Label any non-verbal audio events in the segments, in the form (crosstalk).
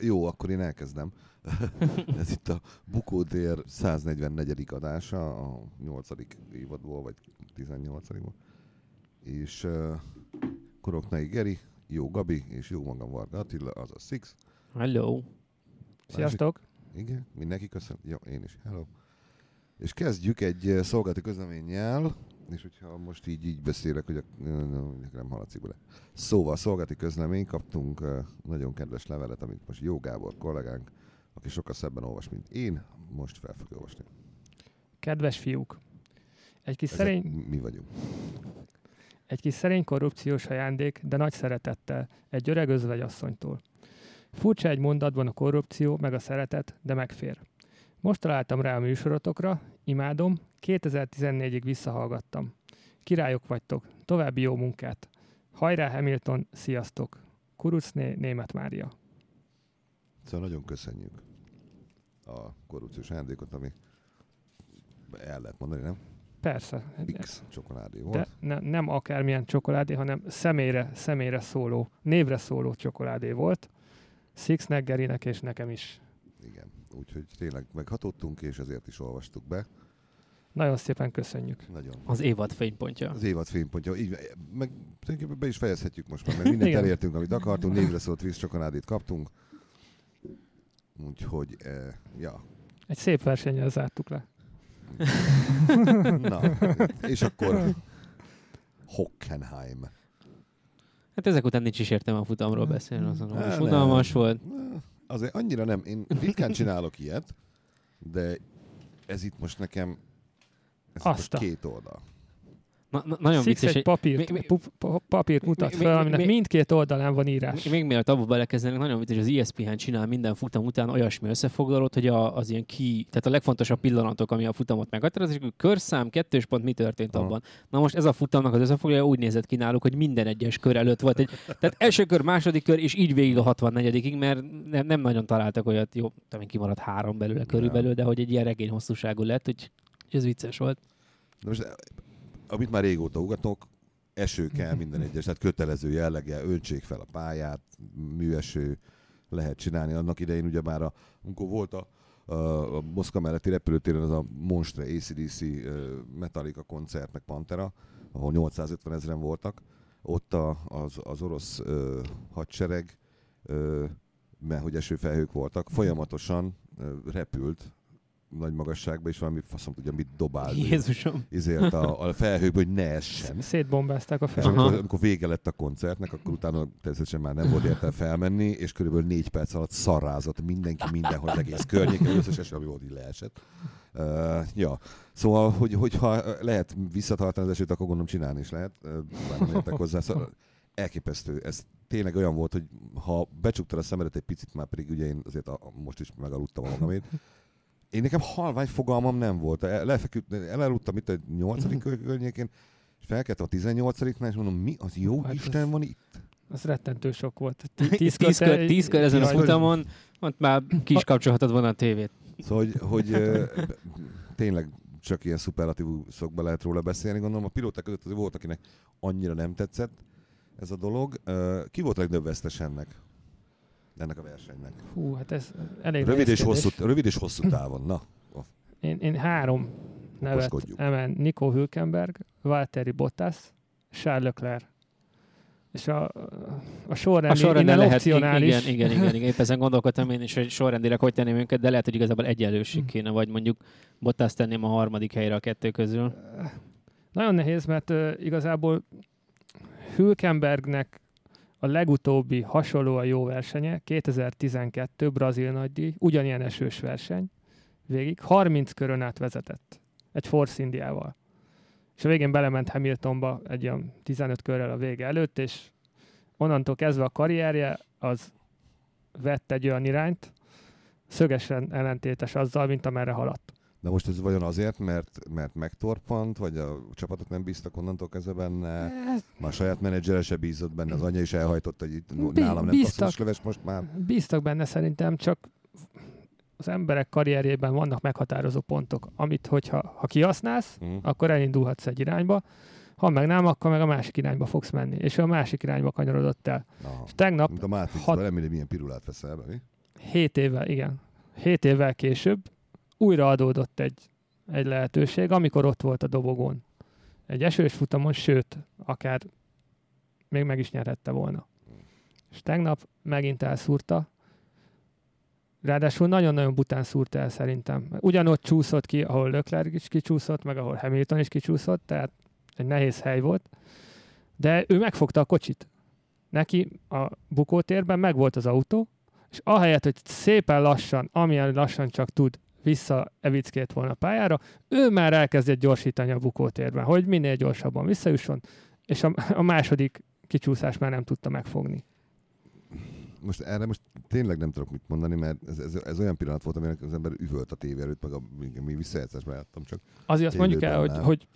jó, akkor én elkezdem. (laughs) Ez itt a Bukótér 144. adása, a 8. évadból, vagy 18 ból És uh, Koroknai Geri, jó Gabi, és jó magam Varga Attila, az a Six. Hello. Sziasztok. Igen, mindenki köszön. Jó, én is. Hello. És kezdjük egy szolgálati közleménnyel, és hogyha most így, így beszélek, hogy a, nem haladszik bele. Szóval szolgálati közlemény, kaptunk nagyon kedves levelet, amit most Jó Gábor kollégánk, aki sokkal szebben olvas, mint én, most fel fogja olvasni. Kedves fiúk, egy kis Ezek szerény... mi vagyunk. Egy kis szerény korrupciós ajándék, de nagy szeretettel, egy öreg özvegyasszonytól. Furcsa egy mondatban a korrupció, meg a szeretet, de megfér. Most találtam rá a műsorotokra, imádom, 2014-ig visszahallgattam. Királyok vagytok, további jó munkát. Hajrá Hamilton, sziasztok! Kurucné, Német Mária. Szóval nagyon köszönjük a korrupciós ajándékot, ami el lehet mondani, nem? Persze. X csokoládé volt. De ne, nem akármilyen csokoládé, hanem személyre, személyre szóló, névre szóló csokoládé volt. Six Neggerinek és nekem is. Igen, úgyhogy tényleg meghatottunk, és ezért is olvastuk be. Nagyon szépen köszönjük. Nagyon. Az évad fénypontja. Az évad fénypontja. Így, meg tulajdonképpen be is fejezhetjük most már, mert mindent elértünk, amit akartunk. Névre szólt víz csokoládét kaptunk. Úgyhogy, eh, ja. Egy szép versenyen zártuk le. Na, és akkor Hockenheim. Hát ezek után nincs is értelme a futamról beszélni, azon, hogy unalmas volt. Azért annyira nem. Én ritkán csinálok ilyet, de ez itt most nekem ez most két oldal. Na, na, nagyon Six vicces. egy papírt, mi, mi, papírt mutat mi, fel, aminek mi, mindkét oldalán van írás. Még, még mielőtt abba belekezdenek, nagyon vicces, az ESPN csinál minden futam után olyasmi összefoglalót, hogy a, az ilyen ki, tehát a legfontosabb pillanatok, ami a futamot meghatároz, és körszám, kettős pont, mi történt Aha. abban. Na most ez a futamnak az összefoglalója úgy nézett ki náluk, hogy minden egyes kör előtt volt. Egy, tehát első kör, második kör, és így végig a 64 mert nem, nem nagyon találtak olyat, jó, talán kimaradt három belőle körülbelül, de hogy egy ilyen regény hosszúságú lett, hogy ez vicces volt. De most amit már régóta ugatok, eső kell minden egyes, tehát kötelező jellege, öntsék fel a pályát, műeső lehet csinálni. Annak idején ugye már, a, amikor volt a, a, a Moszkva melletti repülőtéren az a Monstre ACDC Metallica koncert, meg Pantera, ahol 850 ezeren voltak, ott a, az, az orosz ö, hadsereg, ö, mert hogy esőfelhők voltak, folyamatosan ö, repült nagy magasságba, és valami faszom tudja, mit dobált. Jézusom. Izélt a, a felhőből, hogy ne essen. (laughs) Szétbombázták a felhőt. amikor, amikor, vége lett a koncertnek, akkor utána természetesen már nem volt értelme felmenni, és körülbelül négy perc alatt szarrázott mindenki mindenhol, az egész környéken, az összes eset, ami volt, így leesett. Uh, ja, szóval, hogy, hogyha lehet visszatartani az esőt, akkor gondolom csinálni is lehet, bár nem értek hozzá. Szóval elképesztő. Ez tényleg olyan volt, hogy ha becsuktad a szemedet egy picit, már pedig ugye én azért a, most is megaludtam a magamét, én nekem halvány fogalmam nem volt. Lefeküdt, elaludtam itt a 8. Mhm. környékén, és felkeltem a 18-nál, és mondom, mi az jó hát Isten az, van itt? Az rettentő sok volt. Tíz (laughs) kör, tíz tíz kör ezen a futamon, ott már ki is kapcsolhatod volna a tévét. Szóval, hogy, hogy (laughs) tényleg csak ilyen szokba lehet róla beszélni. Gondolom a pilóták között azért volt, akinek annyira nem tetszett ez a dolog. Ki volt a legnagyobb vesztes ennek? Ennek a versenynek? Hú, hát ez elég rövid és, hosszú, rövid és hosszú távon, na. Én, én három nevet emen. Nico Hülkenberg, Valtteri Bottas, Charles Leclerc. És a, a sorrend, a sorrend lehet, opcionális. Igen, igen, igen, igen. Épp ezen (laughs) gondolkodtam én is, hogy sorrendileg hogy tenném őket, de lehet, hogy igazából egyenlőség kéne, vagy mondjuk Bottas tenném a harmadik helyre a kettő közül. Nagyon nehéz, mert uh, igazából Hülkenbergnek a legutóbbi hasonlóan jó versenye, 2012 brazil nagydíj, ugyanilyen esős verseny, végig 30 körön át vezetett. Egy Force Indiával. És a végén belement Hamiltonba egy olyan 15 körrel a vége előtt, és onnantól kezdve a karrierje az vett egy olyan irányt, szögesen ellentétes azzal, mint amerre haladt. De most ez vajon azért, mert, mert megtorpant, vagy a csapatok nem bíztak onnantól kezdve benne? Már a saját menedzsere se bízott benne, az anyja is elhajtott, hogy itt Bí- nálam nem bíztak, leves most már. Bíztak benne szerintem, csak az emberek karrierjében vannak meghatározó pontok, amit hogyha ha kihasználsz, uh-huh. akkor elindulhatsz egy irányba, ha meg nem, akkor meg a másik irányba fogsz menni. És ő a másik irányba kanyarodott el. Aha. És tegnap... Mint a Matrixban, hat... remélem, milyen pirulát veszel be, mi? Hét évvel, igen. Hét évvel később újra adódott egy, egy lehetőség, amikor ott volt a dobogón. Egy esős futamon, sőt, akár még meg is nyerhette volna. És tegnap megint elszúrta, Ráadásul nagyon-nagyon bután szúrta el szerintem. Ugyanott csúszott ki, ahol Leclerc is kicsúszott, meg ahol Hamilton is kicsúszott, tehát egy nehéz hely volt. De ő megfogta a kocsit. Neki a bukótérben megvolt az autó, és ahelyett, hogy szépen lassan, amilyen lassan csak tud, vissza evickét volna a pályára, ő már elkezdett gyorsítani a bukótérben, hogy minél gyorsabban visszajusson, és a, a második kicsúszás már nem tudta megfogni most erre most tényleg nem tudok mit mondani, mert ez, ez, ez olyan pillanat volt, aminek az ember üvölt a tévé előtt, meg a, mi visszajátszásban játszottam csak. Azért azt mondjuk el, hogy, hogy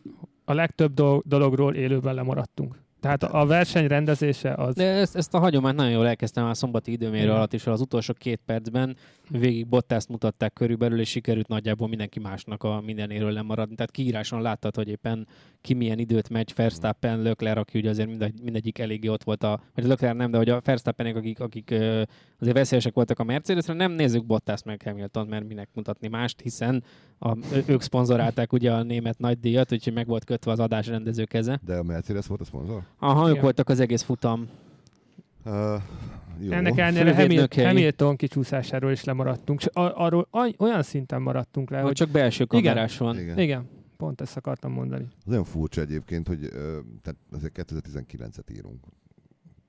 a legtöbb dologról élőben lemaradtunk. Tehát a verseny rendezése az... De ezt, ezt a hagyományt nagyon jól elkezdtem a szombati időmérő alatt is, az utolsó két percben végig Bottaszt mutatták körülbelül, és sikerült nagyjából mindenki másnak a mindenéről lemaradni. Tehát kiíráson láttad, hogy éppen ki milyen időt megy, Verstappen, Leclerc, aki ugye azért mindegy, mindegyik eléggé ott volt a, vagy Leclerc nem, de hogy a Verstappenek, akik, akik azért veszélyesek voltak a Mercedesre, nem nézzük Bottas meg Hamilton, mert minek mutatni mást, hiszen a, ők szponzorálták ugye a német nagydíjat, úgyhogy meg volt kötve az adásrendező keze. De a Mercedes volt a szponzor? Aha, ők voltak az egész futam. Uh, jó. Ennek ellenére Hamilton, Hamilton kicsúszásáról is lemaradtunk. Ar- arról olyan szinten maradtunk le, hogy... Csak belső kamerás igen, van. Igen. igen. Pont ezt akartam mondani. Az nagyon furcsa egyébként, hogy tehát azért 2019-et írunk.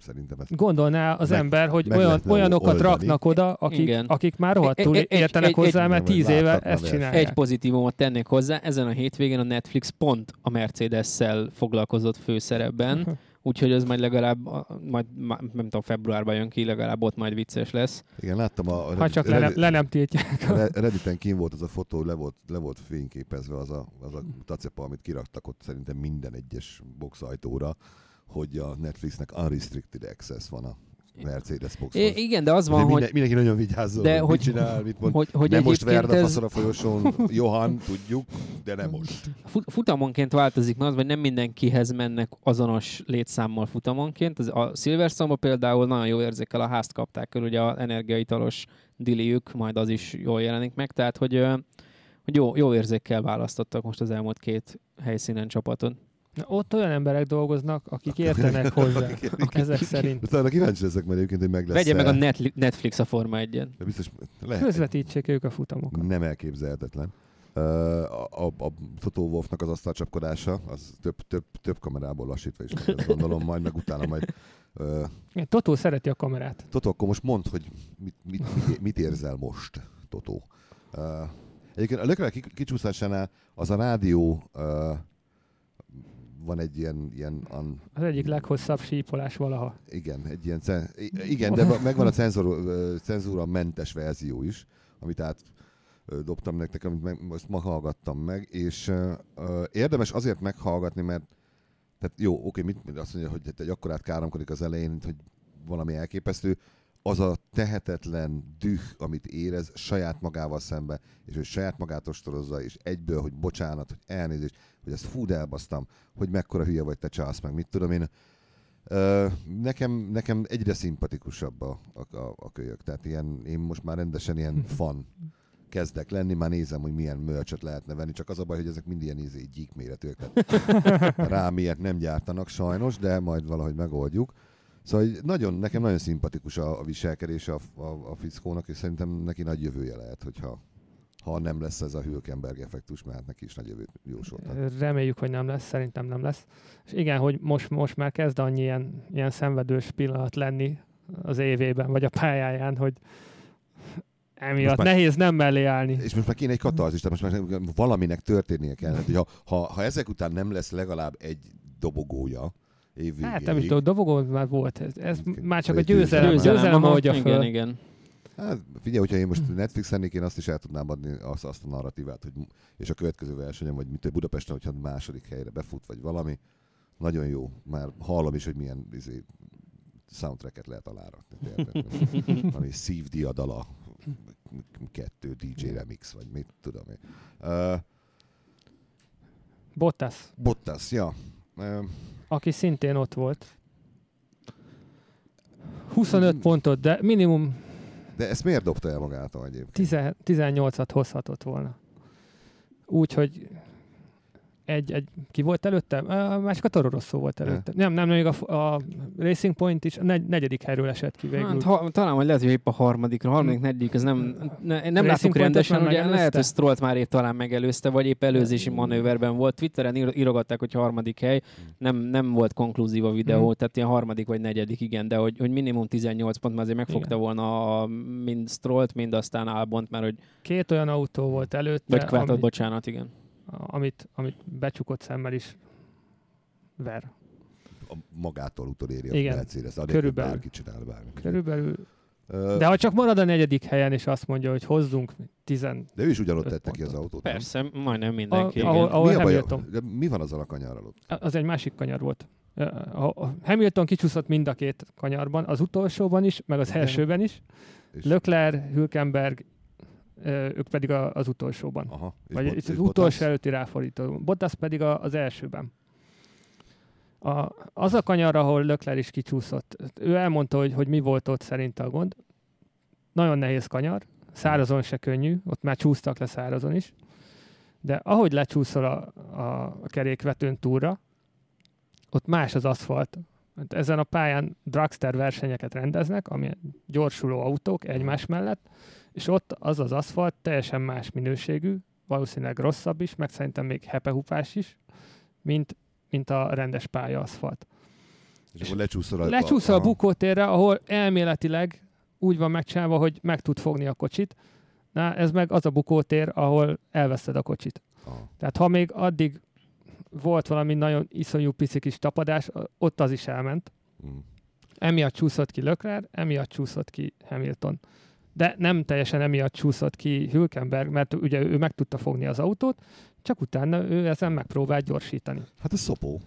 Szerintem ezt Gondolná az meg, ember, hogy olyan, olyanokat oldani. raknak oda, akik, akik már rohadtul egy, értenek egy, hozzá, egy, mert tíz éve ezt csinálják. Egy pozitívumot tennék hozzá, ezen a hétvégén a Netflix pont a Mercedes-szel foglalkozott főszerepben, (laughs) úgyhogy ez majd legalább, majd nem tudom, februárban jön ki, legalább ott majd vicces lesz. Igen, láttam a... Ha csak le, le nem tiltják. Redditen kín volt az a fotó, le volt, le volt fényképezve az a, az a tacepa, amit kiraktak ott szerintem minden egyes boxajtóra, hogy a Netflixnek unrestricted access van a Mercedes boxhoz. I- igen, de az van, de minden, hogy... Mindenki nagyon vigyázzon, de hogy, mit csinál, mit mond. Hogy, hogy nem most verd a faszra folyosón, Johan, tudjuk, de nem most. Futamonként változik, mert az, hogy nem mindenkihez mennek azonos létszámmal futamonként. Az, a Silverstone például nagyon jó érzékel a házt kapták körül, ugye az energiaitalos diliük, majd az is jól jelenik meg, tehát hogy, hogy jó, jó érzékkel választottak most az elmúlt két helyszínen csapaton. Na, ott olyan emberek dolgoznak, akik értenek hozzá, akik, akik, ezek szerint. Utána kíváncsi leszek majd egyébként, hogy meg lesz Vegye meg a Netflix a Forma 1 biztos lehet. Közvetítsék ők a futamokat. Nem elképzelhetetlen. Uh, a, a, a Totó Wolfnak az asztalcsapkodása, az több, több, több kamerából lassítva is meg, gondolom, majd meg utána majd... Uh, Totó szereti a kamerát. Totó, akkor most mondd, hogy mit, mit, mit, mit érzel most, Totó. Uh, egyébként a Lökre kicsúszásánál az a rádió uh, van egy ilyen... ilyen an... Az egyik leghosszabb sípolás valaha. Igen, egy ilyen, igen de megvan a cenzor, cenzúra mentes verzió is, amit át dobtam nektek, amit meg, most ma hallgattam meg, és uh, érdemes azért meghallgatni, mert tehát jó, oké, mit, azt mondja, hogy egy akkorát káromkodik az elején, hogy valami elképesztő, az a tehetetlen düh, amit érez saját magával szembe, és hogy saját magát ostorozza, és egyből, hogy bocsánat, hogy elnézést, hogy ezt fú, elbasztam, hogy mekkora hülye vagy te csász, meg mit tudom én. Nekem, nekem egyre szimpatikusabb a, a, a, a kölyök. Tehát ilyen, én most már rendesen ilyen (laughs) fan kezdek lenni, már nézem, hogy milyen mölcsöt lehetne venni, csak az a baj, hogy ezek mind ilyen izé, gyíkméretűek. (laughs) rám ilyet nem gyártanak sajnos, de majd valahogy megoldjuk. Szóval nagyon, nekem nagyon szimpatikus a, a viselkedése a, a, a fickónak, és szerintem neki nagy jövője lehet, hogyha ha nem lesz ez a Hülkenberg effektus, mert neki is nagy jövőt jósoltak. Reméljük, hogy nem lesz, szerintem nem lesz. És igen, hogy most, most már kezd annyi ilyen, ilyen szenvedős pillanat lenni az évében, vagy a pályáján, hogy emiatt már, nehéz nem mellé állni. És most már kéne egy katarzis, tehát most már valaminek történnie kell. Ha, ha, ha ezek után nem lesz legalább egy dobogója, év Hát nem is tudom, dobogó már volt. Ez, ez már csak a győzelem, győzelem, győzelem oldja föl. Igen, igen. Hát figyelj, hogyha én most Netflix lennék, én azt is el tudnám adni azt, azt a narratívát, hogy, és a következő versenyen, vagy mint Budapesten, hogyha második helyre befut, vagy valami, nagyon jó. Már hallom is, hogy milyen izé, soundtracket lehet alárakni. Ami szívdiadala, kettő DJ remix, vagy mit tudom én. Uh, Bottas. Bottas, ja. Aki szintén ott volt. 25 pontot, de minimum De ezt miért dobta el magától egyébként? Tize- 18-at hozhatott volna. Úgyhogy egy, egy, ki volt előtte? A másik a Toro Rosso volt előtte. Nem, nem, még a, a Racing Point is a negy, negyedik helyről esett ki végül. Hát, ha, talán, hogy lehet, hogy épp a harmadikra, a harmadik, negyedik, ez nem, ne, nem Pointot rendesen, ugye megelőzte? lehet, hogy Strollt már épp talán megelőzte, vagy épp előzési manőverben volt. Twitteren ír- írogatták, hogy harmadik hely, nem, nem volt konklúzív a videó, Mhm. tehát ilyen harmadik vagy negyedik, igen, de hogy, hogy minimum 18 pont, mert azért megfogta Igen. volna a, mind Strollt, mind aztán Albont, mert hogy, Két olyan autó volt előtte, vagy Kvátot, ami, bocsánat, igen. Amit, amit becsukott szemmel is ver. A magától utolérje Igen. a Mercedes, addig, Körülbelül. Bárki csinál bármi. Körülbelül. De ha csak marad a negyedik helyen, és azt mondja, hogy hozzunk tizen... de ő is ugyanott tette ki az autót. nem? Persze, majdnem mindenki. A- igen. ahol- ahol mi, a baj, Hamilton. de mi van azzal a kanyarral ott? Az egy másik kanyar volt. A Hamilton kicsúszott mind a két kanyarban, az utolsóban is, meg az Igen. elsőben is. És, Leclerc, Hülkenberg, ők pedig a- az utolsóban. aha, és Vagy Bot- és az Bottas? utolsó előtti ráfordító. Bottas pedig a, az elsőben. A, az a kanyar, ahol Lökler is kicsúszott, ő elmondta, hogy, hogy mi volt ott szerint a gond. Nagyon nehéz kanyar, szárazon se könnyű, ott már csúsztak le szárazon is, de ahogy lecsúszol a, a, a kerékvetőn túlra, ott más az aszfalt. Hát ezen a pályán dragster versenyeket rendeznek, ami gyorsuló autók egymás mellett, és ott az az aszfalt teljesen más minőségű, valószínűleg rosszabb is, meg szerintem még hepehupás is, mint, mint a rendes pályaaszfalt. És akkor lecsúszol a, Lecsúszol a bukótérre, ahol elméletileg úgy van megcsinálva, hogy meg tud fogni a kocsit. Na, ez meg az a bukótér, ahol elveszed a kocsit. Aha. Tehát ha még addig volt valami nagyon iszonyú pici kis tapadás, ott az is elment. Mm. Emiatt csúszott ki Leclerc, emiatt csúszott ki Hamilton. De nem teljesen emiatt csúszott ki Hülkenberg, mert ugye ő meg tudta fogni az autót, csak utána ő ezen megpróbált gyorsítani. Hát ez szopó.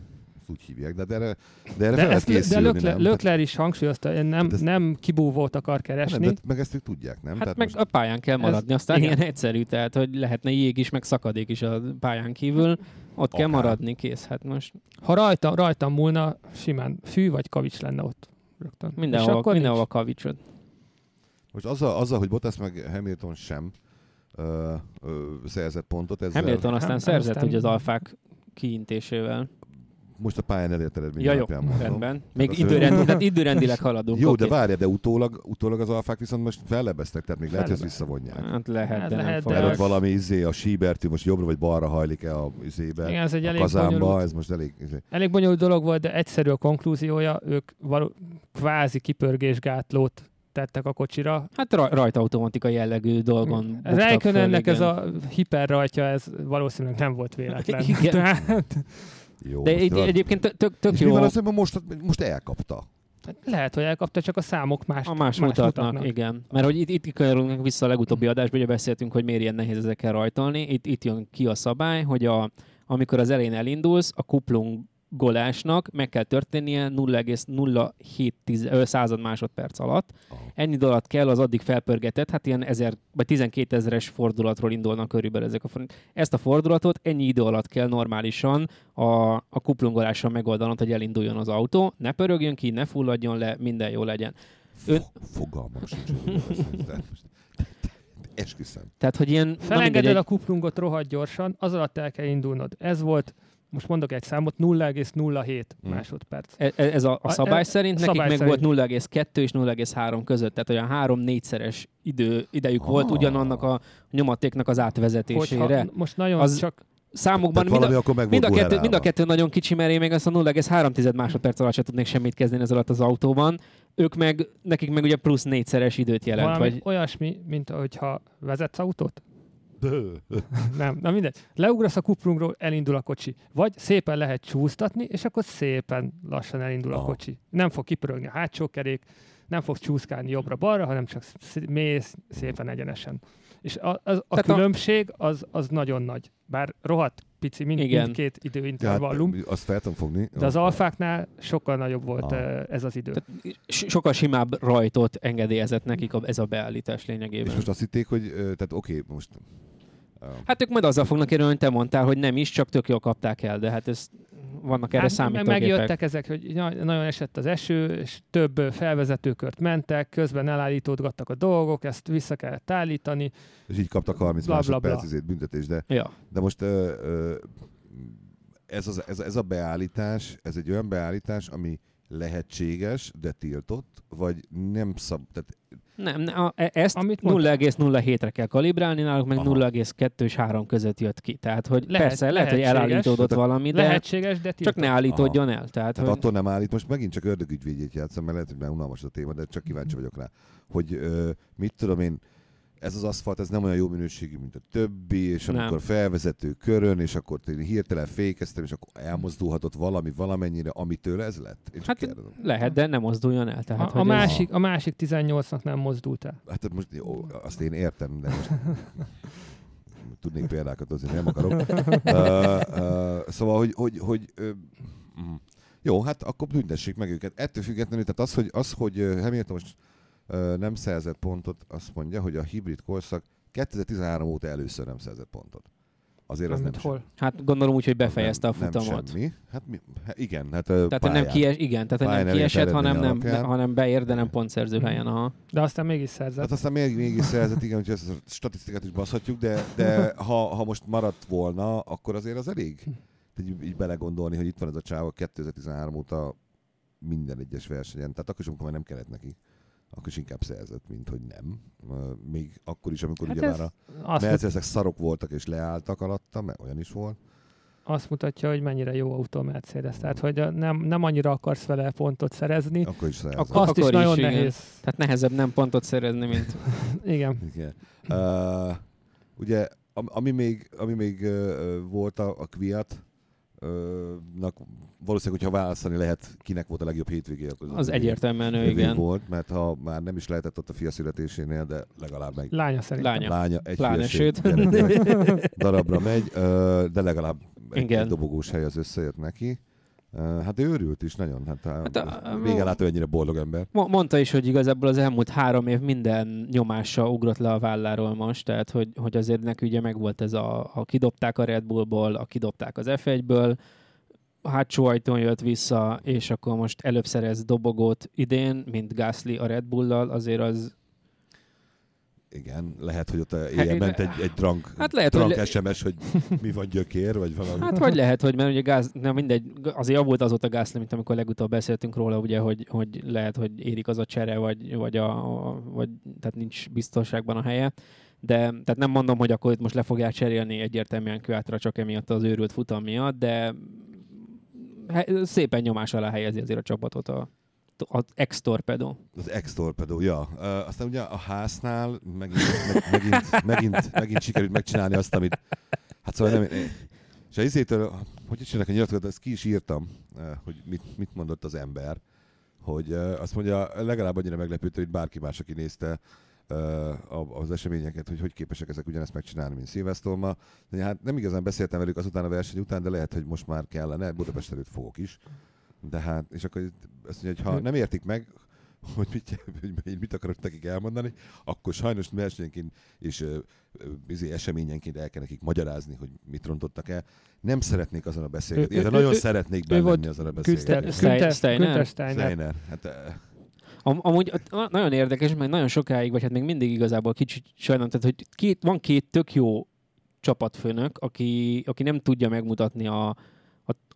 Ezt úgy hívják, de, de erre, de erre De, fel lehet ezt, de készülni, Leclerc, nem? Leclerc is hangsúlyozta, hogy nem, Hát ez- nem kibúvót akar keresni. nem, de meg ezt ők tudják, nem? Hát Tehát meg most, a pályán kell ez- maradni, aztán igen. ilyen egyszerű, tehát hogy lehetne jég is, meg szakadék is a pályán kívül, ott kell Akár. maradni, kész. Hát most Ha rajta, rajtam múlna, simán fű vagy kavics lenne ott. Rögtön. És mindenhol, akkor mindenhol nincs. kavicsod. most azzal, azzal, hogy Bottas meg Hamilton sem ö, ö, szerzett pontot, ezzel Hamilton aztán Ham- szerzett aztán- ugye az alfák kiintésével. Most a pályán elért eredmény Ja, jó, alapján mondom. rendben. Még az- időrend, tehát időrendileg haladunk. Jó, de várja, de utólag, utólag az alfák viszont most fellebeztek, tehát még lehet, hogy visszavonják. Hát lehet, Hát de nem lehet, fog. de Mert ott valami izé, a síbertű most jobbra vagy balra hajlik-e a izébe, Igen, ez egy a elég kazánba, bonyolult, ez most elég... Izé. elég bonyolult dolog volt, de egyszerű a konklúziója. Ők való, kvázi kipörgésgátlót tettek a kocsira. Hát raj, rajtautomatika jellegű dolgon Räikkönennek föl, ez a hiperrajtja, ez valószínűleg nem volt véletlen. (laughs) Igen. Tehát, Jó, De egy, egyébként tök, tök, és jó. mi van az, hogy most, most elkapta? lehet, hogy elkapta, csak a számok más, A más, mutatnak, igen. Mert hogy itt, itt kanyarodunk vissza a legutóbbi adásban, ugye beszéltünk, hogy miért ilyen nehéz ezekkel rajtolni. Itt, itt jön ki a szabály, hogy a, amikor az elején elindulsz, a kuplungolásnak meg kell történnie 0,07 század másodperc alatt. Aha. Ennyi idő alatt kell az addig felpörgetett, hát ilyen 1000 vagy 12 ezeres fordulatról indulnak körülbelül ezek a fordulat. Ezt a fordulatot ennyi idő alatt kell normálisan a, a kuplungolással megoldanod, hogy elinduljon az autó, ne pörögjön ki, ne fulladjon le, minden jó legyen. Ön- Fo- Fogalmam sincs, Esküszöm. Tehát, hogy ilyen... Felengeded egy- a kuplungot rohadt gyorsan, az alatt el kell indulnod. Ez volt, most mondok egy számot, 0,07 Mm. másodperc. E- e- Ez a, a A- szabály e- szerint, nekik szabály meg szerint. volt 0,2 és 0,3 között, tehát olyan három-négyszeres idő, idejük volt Ah. ugyanannak a nyomatéknak az átvezetésére. Hogyha most nagyon Az- csak Számokban mind a, mind, a volt kettő, mind a kettő nagyon kicsi, mert én még azt a 0,3 másodperc alatt se tudnék semmit kezdeni ez alatt az autóban. Ők meg, nekik meg ugye plusz négyszeres időt jelent. valami Vagy, olyasmi, mint hogyha vezetsz autót. Nem, na mindegy. Leugrasz a kuplungról, elindul a kocsi. Vagy szépen lehet csúsztatni, és akkor szépen lassan elindul a Aha. kocsi. Nem fog kipörögni a hátsó kerék, nem fog csúszkálni jobbra-balra, hanem csak sz- mész szépen egyenesen. És a, az, a Tehát a- különbség az, az nagyon nagy. Bár rohadt pici, mind, Igen. mindkét Ja, időintervallum, hát, azt fel tudom fogni. de az alfáknál sokkal nagyobb volt Ah. ez az idő. tehát so- sokkal simább rajtot engedélyezett nekik a, ez a beállítás És lényegében. most azt hitték, hogy, tehát oké, most... Hát ők majd azzal fognak érni, hogy te mondtál, hogy nem is, csak tök jól kapták el, de hát ez vannak erre Hát, számítógépek. megjöttek ezek, hogy na- nagyon esett az eső, és több felvezetőkört mentek, közben elállítódgattak a dolgok, ezt vissza kellett állítani. És így kaptak 30 Bla, bla, bla. másodperc büntetést, de, Ja. de most ö, ö, ez, az, ez, ez a beállítás, ez egy olyan beállítás, ami lehetséges, de tiltott, vagy nem szab... Tehát, Nem, ne, a, e- ezt Amit mond- 0,07-re kell kalibrálni, náluk meg Aha. 0,2 és 3 között jött ki. Tehát, hogy Lehet- persze, lehet, hogy elállítódott Tehát valami, de Lehetséges, de csak tiltott. ne állítódjon el. Tehát, tehát hogy attól nem állít, most megint csak ördögügyvédjét játszom, mert lehet, hogy már unalmas a téma, de csak kíváncsi vagyok rá, hogy ö, mit tudom én, ez az aszfalt, ez nem olyan jó minőségű, mint a többi, és Nem. amikor felvezető körön, és akkor én hirtelen fékeztem, és akkor elmozdulhatott valami valamennyire, amitől ez lett. Én csak Hát, kérdezem. lehet, de nem mozduljon el. Tehát, A, a, hogy ez- másik, a másik 18-nak nem mozdult el. Hát most jó, azt én értem, de most (laughs) tudnék példákat, azért nem akarok. (laughs) Uh, uh, szóval, hogy, hogy, hogy uh, jó, hát akkor büntessék meg őket. Ettől függetlenül, tehát az, hogy, az, hogy Hamilton most nem szerzett pontot, azt mondja, hogy a hibrid korszak 2013 óta először nem szerzett pontot. Azért az nem, hol? Hát gondolom úgy, hogy befejezte a nem, nem futamot. semmi. Hát, mi, hát igen, hát Tehát hogy nem pályán. kies, igen, tehát Pályán nem kiesett, hanem, nem, ne, hanem beér, de nem pontszerző helyen. Aha. De aztán mégis szerzett. Hát aztán még, mégis szerzett, igen, hogy ezt a statisztikát is baszhatjuk, de, de ha, ha most maradt volna, akkor azért az elég. Tehát így, így belegondolni, hogy itt van ez a csáva 2013 óta minden egyes versenyen, tehát akkor is, amikor már nem kellett neki, akkor is inkább szerzett, mint hogy nem. Még akkor is, amikor Hát ugye már a Mercedesek szarok voltak és leálltak alatta, mert olyan is volt. azt mutatja, hogy mennyire jó autó a Mercedes. Tehát, hogy a- nem, nem annyira akarsz vele pontot szerezni. Akkor is szerzett. Akkor- Azt is is, nagyon igen. nehéz. Tehát nehezebb nem pontot szerezni, mint... (laughs) Igen. Igen. Uh, ugye, am- ami még, ami még uh, volt a, a Kviat, nak valószínűleg, hogyha választani lehet, kinek volt a legjobb hétvégé, akkor Az övé- egyértelműen ő, igen. volt, mert ha már nem is lehetett ott a fia születésénél, de legalább meg Lánya szerintem. Lánya. lánya egy hülyeség sőt. (laughs) darabra megy, de legalább egy, Igen. egy dobogós hely az összejött neki. Hát ő örült is nagyon, hát, Hát a- vége lát, ő ennyire boldog ember. Mo- Mondta is, hogy igazából az elmúlt három év minden nyomása ugrott le a válláról most, tehát hogy, hogy azért neki ugye megvolt ez a, a kidobták a Red Bullból, a kidobták az F1-ből, a hátsó ajtón jött vissza, és akkor most előbb szerez dobogót idén, mint Gasly a Red Bull-lal, azért az... Igen, lehet, hogy ott éjjel Hát, ment egy, egy drunk, Hát lehet, drunk hogy- SMS, hogy mi van gyökér, vagy valami. Hát vagy lehet, hogy mert ugye gáz, nem mindegy, azért javult azóta a Gasly, mint amikor legutóbb beszéltünk róla, ugye, hogy, hogy lehet, hogy érik az a csere, vagy, vagy, a, a, vagy tehát nincs biztonságban a helye. De tehát nem mondom, hogy akkor itt most le fogják cserélni egyértelműen Kvátra csak emiatt az őrült futam miatt, de szépen nyomás alá helyezi azért a csapatot a, az ex-torpedo. Az ex-torpedo, ja. Uh, aztán ugye a háznál megint, meg, megint, megint, megint sikerült megcsinálni azt, amit... Hát szóval nem... És a izétől, hogy is jönnek a nyilatkozatot, ezt ki is írtam, hogy mit, mit mondott az ember, hogy azt mondja, legalább annyira meglepődő, hogy bárki más, aki nézte az eseményeket, hogy hogy képesek ezek ugyanezt megcsinálni, mint Szilvesztorma. Hát nem igazán beszéltem velük azután a verseny után, de lehet, hogy most már kellene, Budapest előtt fogok is. De hát, és akkor azt mondja, hogy ha nem értik meg, hogy mit, hogy mit akarok nekik elmondani, akkor sajnos versenyenként és izé, eseményenként el kell nekik magyarázni, hogy mit rontottak el. Nem szeretnék azon a beszélgetni, Ő- ő- nagyon ő- szeretnék benne azon a beszélgetni. Steiner- Steiner? Hát, Am- amúgy na- nagyon érdekes, mert nagyon sokáig, vagy hát még mindig igazából kicsit sajnálom, tehát hogy két, van két tök jó csapatfőnök, aki, aki nem tudja megmutatni a,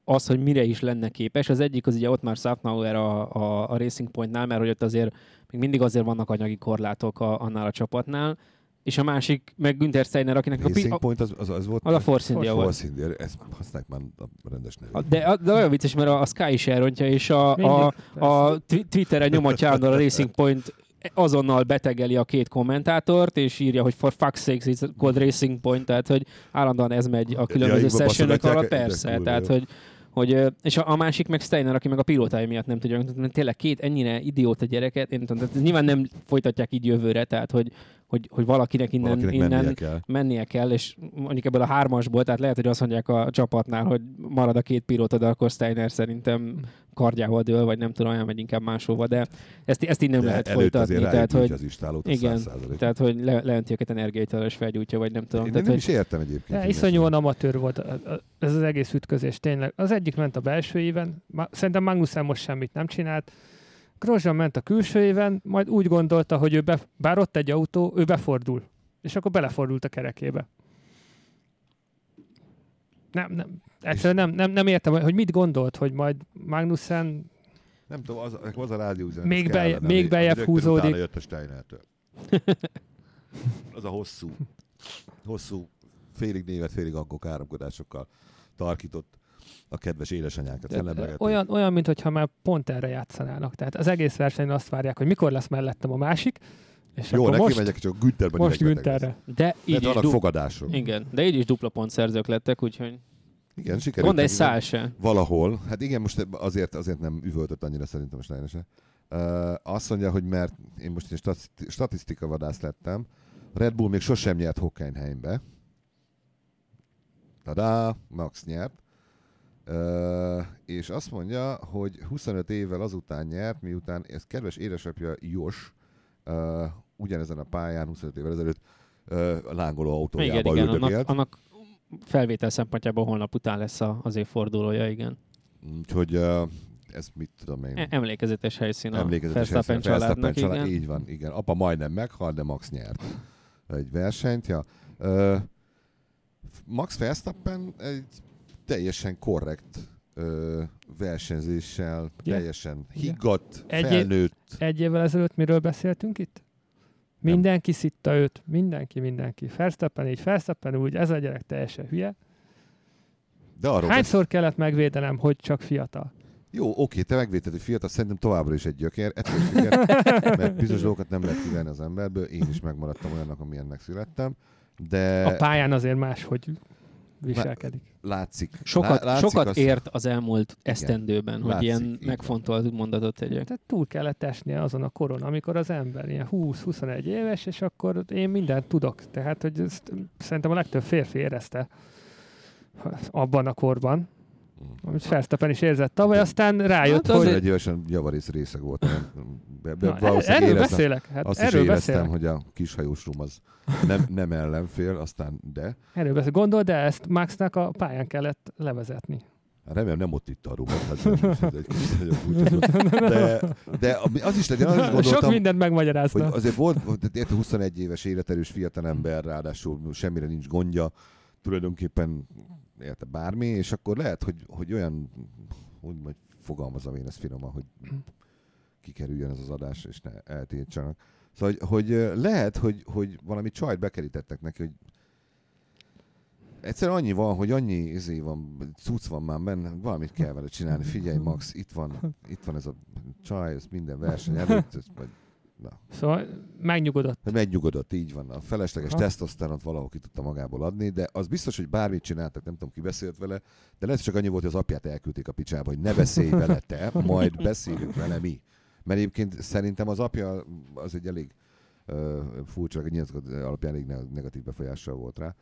az, hogy mire is lenne képes. Az egyik az ugye ott már Safnauer a, a, a Racing Pointnál, mert hogy ott azért még mindig azért vannak anyagi korlátok a, annál a csapatnál, és a másik meg Günther Steiner, akinek a, pi- Racing a, Point az, az, az volt? az a Force India volt. Force India, ezt használják már a rendes A- nevét. De, de olyan vicces, mert a, a Sky is elrontja, és a, a, Mindig, a twi- Twitteren nyomatja a Racing Point azonnal betegeli a két kommentátort, és írja, hogy for fuck's sake, it's called Racing Point, tehát hogy állandóan ez megy a különböző Ja, baszogatják, alatt, persze, tehát hogy hogy, és a, a, másik meg Steiner, aki meg a pilótája miatt nem tudja, mert tényleg két ennyire idióta gyereket, én tudom, tehát nyilván nem folytatják így jövőre, tehát hogy, hogy, hogy valakinek innen, Valakinek innen mennie kell. mennie kell, és mondjuk ebből a hármasból, tehát lehet, hogy azt mondják a csapatnál, hogy marad a két pilóta, de akkor Steiner szerintem kardjával dől, vagy nem tudom, elmegy inkább máshova, de ezt, ezt így nem De lehet folytatni. Tehát, hogy, az istálót, igen, 100%. tehát, hogy le, leönti őket energiaitalos felgyújtja, vagy nem tudom. Én tehát, nem hogy, is értem egyébként. De iszonyúan amatőr volt ez az egész ütközés, tényleg. Az egyik ment a belső éven, szerintem Magnussen most semmit nem csinált. Grosjean ment a külső éven, majd úgy gondolta, hogy ő be, bár ott egy autó, ő befordul. És akkor belefordult a kerekébe. Nem, nem. Egyszerűen nem, nem, nem értem, hogy mit gondolt, hogy majd Magnussen Nem tudom, az, az a rádió üzenet. Még beje- kellene, még rögtön húzódik. jött a Steinertől. Az a hosszú, hosszú, félig névet, félig angol káromkodásokkal tarkított a kedves édesanyákat. De- felemlegették. olyan, olyan, mintha már pont erre játszanának. Tehát az egész versenyen azt várják, hogy mikor lesz mellettem a másik, és Jó, akkor neki most, megyek, csak Güntherben most. Güntherre. de így Mert is, vannak du- fogadások. igen, de így is dupla pont szerzők lettek, úgyhogy Igen, sikerült. gond egy szál se. Valahol. Hát igen, most azért, azért nem üvöltött annyira szerintem a Steiner se. Uh, azt mondja, hogy mert én most egy stati- statisztika vadász lettem, a Red Bull még sosem nyert Hockenheimbe. Tada, Max nyert. Uh, és azt mondja, hogy 25 évvel azután nyert, miután ez kedves édesapja Jos uh, ugyanezen a pályán 25 évvel ezelőtt uh, lángoló Igen, autójába igen, annak, üldögélt. annak felvétel szempontjából holnap után lesz a, az évfordulója, igen. Úgyhogy uh, ez mit tudom én. E- emlékezetes helyszín a Emlékezetes Verstappen családnak, család, igen. Így van, igen. Apa majdnem meghalt, de Max nyert egy versenyt. Ja. Ö, Max Verstappen egy teljesen korrekt ö, versenyzéssel, Ugye? teljesen higgadt, Egy év- felnőtt. Egy évvel ezelőtt miről beszéltünk itt? Mindenki szitta őt, mindenki, mindenki. Verstappen így, Verstappen úgy, ez a gyerek teljesen hülye. De arról Hányszor kellett megvédenem, hogy csak fiatal? Jó, oké, te megvédted, hogy fiatal, szerintem továbbra is egy gyökér, ettől függetlenül, (laughs) mert bizonyos dolgokat nem lehet kivenni az emberből, én is megmaradtam olyannak, amilyennek születtem, de A pályán azért más, hogy viselkedik. látszik. Sokat, lá- látszik sokat az- ért az elmúlt esztendőben, hogy Látszik, ilyen így megfontolt mondatot tegyek. Tehát túl kellett esnie azon a koron, amikor az ember ilyen 20-21 éves, és akkor én mindent tudok. Tehát, hogy ezt szerintem a legtöbb férfi érezte abban a korban. Amit Verstappen is érzett tavaly, aztán rájött, Hát hogy... azért- egy évesen javarész részeg volt. Be, be, Na, erről éreztem, beszélek. Hát azt is erről éreztem, beszélek. hogy a kishajós rum az nem, nem ellenfél, aztán de. Erről beszélek. Gondold, de ezt Maxnak a pályán kellett levezetni. Hát Remélem nem ott itt a rumat, hát nem, ez egy kicsit nagyon furcsa. De, de az is legyen, azt is Sok gondoltam, mindent megmagyarázna. hogy azért volt, volt érte 21 éves életerős fiatalember, ráadásul semmire nincs gondja, tulajdonképpen érte bármi, és akkor lehet, hogy, hogy olyan, hogy majd fogalmazom én ezt finoman, hogy kikerüljön ez az adás, és ne eltiltsanak. Szóval, hogy, hogy lehet, hogy, hogy valami csajt bekerítettek neki, hogy Egyszerűen annyi van, hogy annyi izé van, cucc van már benne, valamit kell vele csinálni. Figyelj, Max, itt van, itt van ez a csaj, ez minden verseny előtt, ez majd Szóval megnyugodott. hogy megnyugodott, így van. A felesleges Ha. tesztoszteronot valahol ki tudta magából adni, de az biztos, hogy bármit csináltak, nem tudom, ki beszélt vele, de lehet, csak annyi volt, hogy az apját elküldték a picsába, hogy ne beszélj (laughs) vele te, majd beszélünk vele mi. Mert egyébként szerintem az apja az egy elég uh, furcsa, a nyilatkozat alapján elég ne- negatív befolyással volt rá.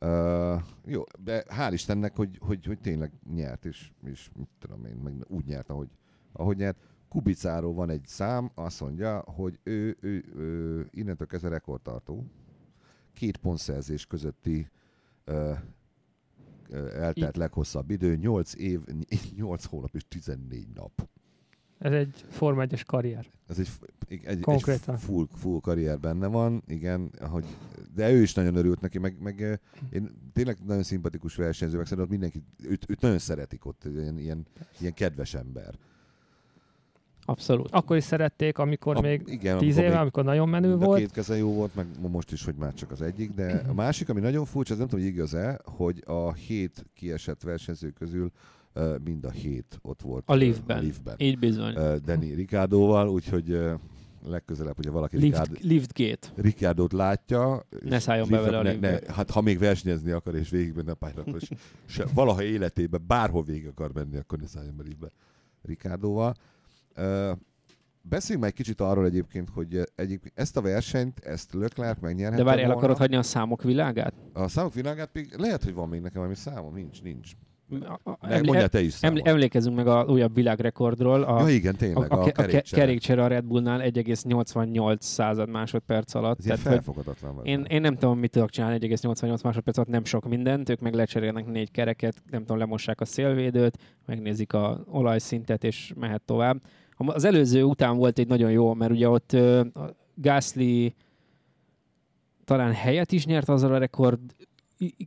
Uh, jó, de hál' Istennek, hogy, hogy, hogy tényleg nyert, és, és mit tudom én, meg úgy nyert, ahogy, ahogy nyert. Kubicáról van egy szám, azt mondja, hogy ő, ő, ő innentől kezdve rekordtartó. Két pontszerzés közötti ö, ö, eltelt leghosszabb idő, 8 év, 8 hónap és 14 nap. Ez egy Forma 1-es karrier. Ez egy, egy, egy Konkrétan. full, full karrier benne van, igen, hogy, de ő is nagyon örült neki, meg, meg én tényleg nagyon szimpatikus versenyző, meg szerintem mindenki, őt, őt nagyon szeretik ott, ilyen, ilyen, ilyen kedves ember. Abszolút. Akkor is szerették, amikor A- még igen, 10 amikor éve, még- amikor nagyon menő Mind a volt. két keze jó volt, meg most is, hogy már csak az egyik, de a (clears throat) másik, ami nagyon furcsa, az nem tudom, hogy igaz-e, hogy a hét kiesett versenyző közül mind a hét ott volt A liftben. a liftben. Így bizony. Ö, Danny Ricardóval, úgyhogy legközelebb, hogyha valaki Lift, Ricard, liftgate. Ricardót látja, Ne szálljon be vele a ne, ne, hát ha még versenyezni akar és végigmenni a pályán, akkor se, (laughs) se, valaha életében bárhol végig akar menni, akkor ne szálljon be liftbe Ricardóval. Beszéljünk meg egy kicsit arról egyébként, hogy egyébként ezt a versenyt, ezt Leclerc megnyerhette De várj, el akarod hagyni a számok világát? A számok világát még lehet, hogy van még nekem valami számom, nincs, nincs. A- a- Meg emlé- mondjál te is számot. emlé- emlékezzünk meg a újabb világrekordról. A, Ja igen, tényleg, a, a, a, a ke- kerékcsere. a Red Bullnál 1,88 század másodperc alatt. Ez Tehát, hogy felfogadatlan. vagy. én, én nem tudom, mit tudok csinálni 1,88 másodperc alatt, nem sok mindent, ők meg lecserélnek négy kereket, nem tudom, lemossák a szélvédőt, megnézik a olajszintet, és mehet tovább. Az előző után volt egy nagyon jó, mert ugye ott a Gasly talán helyet is nyert azzal a rekord